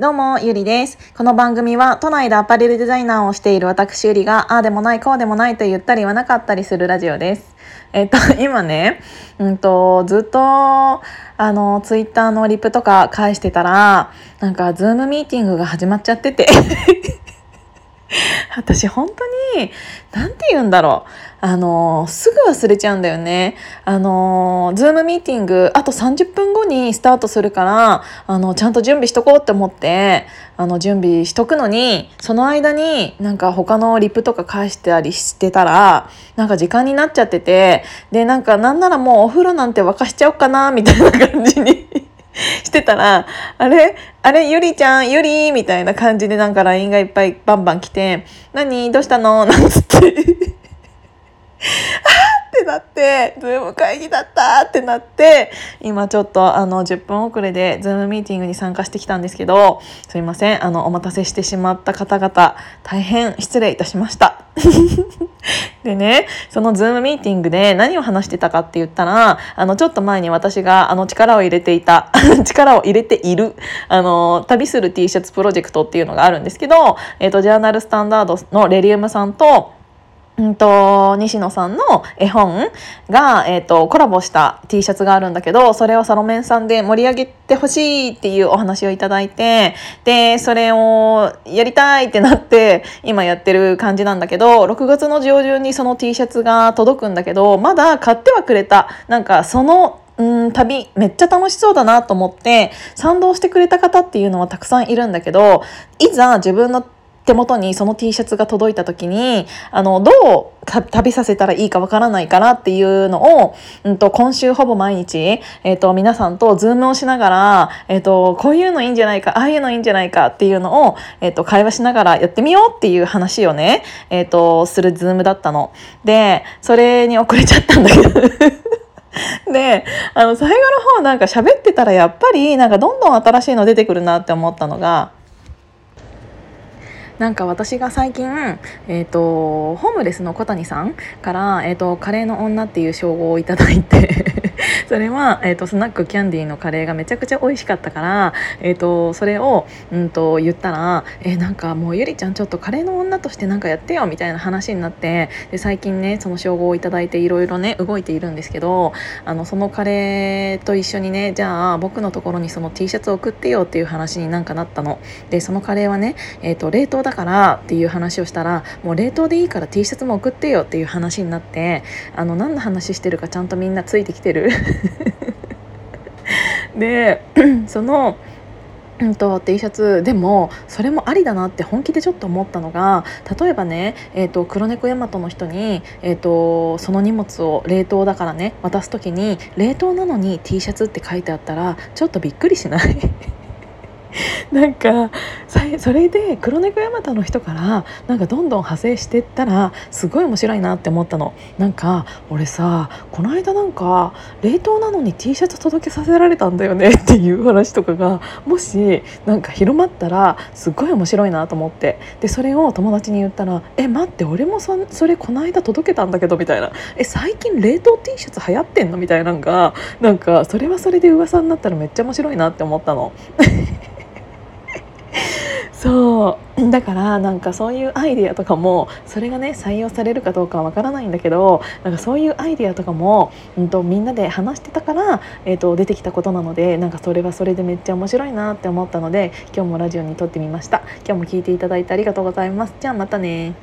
どうも、ゆりです。この番組は、都内でアパレルデザイナーをしている私ゆりが、ああでもない、こうでもないと言ったり言わなかったりするラジオです。えっと、今ね、うんと、ずっと、あの、ツイッターのリプとか返してたら、なんか、ズームミーティングが始まっちゃってて 私本当に、なんて言うんだろう。あの、すぐ忘れちゃうんだよね。あの、ズームミーティング、あと30分後にスタートするから、あの、ちゃんと準備しとこうって思って、あの、準備しとくのに、その間になんか他のリプとか返してたりしてたら、なんか時間になっちゃってて、で、なんかなんならもうお風呂なんて沸かしちゃおうかな、みたいな感じに してたら、あれ？あれ？ゆりちゃん？ゆりみたいな感じでなんか LINE がいっぱいバンバン来て、何？どうしたの？なんつって。あーってなって、ズーム会議だった。ってなって、今ちょっとあの10分遅れでズームミーティングに参加してきたんですけど、すいません。あの、お待たせしてしまった方々、大変失礼いたしました。でね、そのズームミーティングで何を話してたかって言ったら、あの、ちょっと前に私があの力を入れていた、力を入れている、あの、旅する T シャツプロジェクトっていうのがあるんですけど、えっ、ー、と、ジャーナルスタンダードのレリウムさんと、うんと、西野さんの絵本が、えっ、ー、と、コラボした T シャツがあるんだけど、それをサロメンさんで盛り上げてほしいっていうお話をいただいて、で、それをやりたいってなって、今やってる感じなんだけど、6月の上旬にその T シャツが届くんだけど、まだ買ってはくれた。なんか、そのうん旅めっちゃ楽しそうだなと思って賛同してくれた方っていうのはたくさんいるんだけどいざ自分の手元にその T シャツが届いた時にあのどう旅させたらいいかわからないからっていうのを、うんと、今週ほぼ毎日、えーと、皆さんと Zoom をしながら、えーと、こういうのいいんじゃないかああいうのいいんじゃないかっていうのを、えーと、会話しながらやってみようっていう話をね、えー、とする Zoom だったの。でそれに遅れちゃったんだけど であの最後の方なんか喋ってたらやっぱりなんかどんどん新しいの出てくるなって思ったのがなんか私が最近、えーと、ホームレスの小谷さんから、えーと、カレーの女っていう称号をいただいてそれは、えーと、スナックキャンディーのカレーがめちゃくちゃ美味しかったから、えー、とそれを、うんと、言ったら、えー、なんかもうゆりちゃんちょっとカレーの女としてなんかやってよみたいな話になってで最近ねその称号をいただいていろいろね動いているんですけどあのそのカレーと一緒にねじゃあ僕のところにその T シャツを送ってよっていう話になんかなったの。でそのカレーはね、えー、と冷凍だからっていう話をしたらもう冷凍でいいから T シャツも送ってよっていう話になってあの何の話してるかちゃんとみんなついてきてるでそのうんと T シャツでもそれもありだなって本気でちょっと思ったのが例えばね、えーと、黒猫ヤマトの人に、えーとその荷物を冷凍だからね渡す時に冷凍なのに T シャツって書いてあったらちょっとびっくりしない？なんかそれで黒猫ヤマトの人からなんかどんどん派生してったらすごい面白いなって思ったのなんか俺さこの間なんか冷凍なのに T シャツ届けさせられたんだよね っていう話とかがもしなんか広まったらすごい面白いなと思ってでそれを友達に言ったら「え待って俺もそそれこの間届けたんだけど」みたいな「え最近冷凍 T シャツ流行ってんの?」みたいなのがなんかそれはそれで噂になったらめっちゃ面白いなって思ったの。そう。だからなんかそういうアイデアとかもそれがね採用されるかどうかはわからないんだけどなんかそういうアイデアとかも、うんと、みんなで話してたから、えーと、出てきたことなのでなんかそれはそれでめっちゃ面白いなって思ったので今日もラジオに撮ってみました。今日も聞いていただいてありがとうございます。じゃあまたね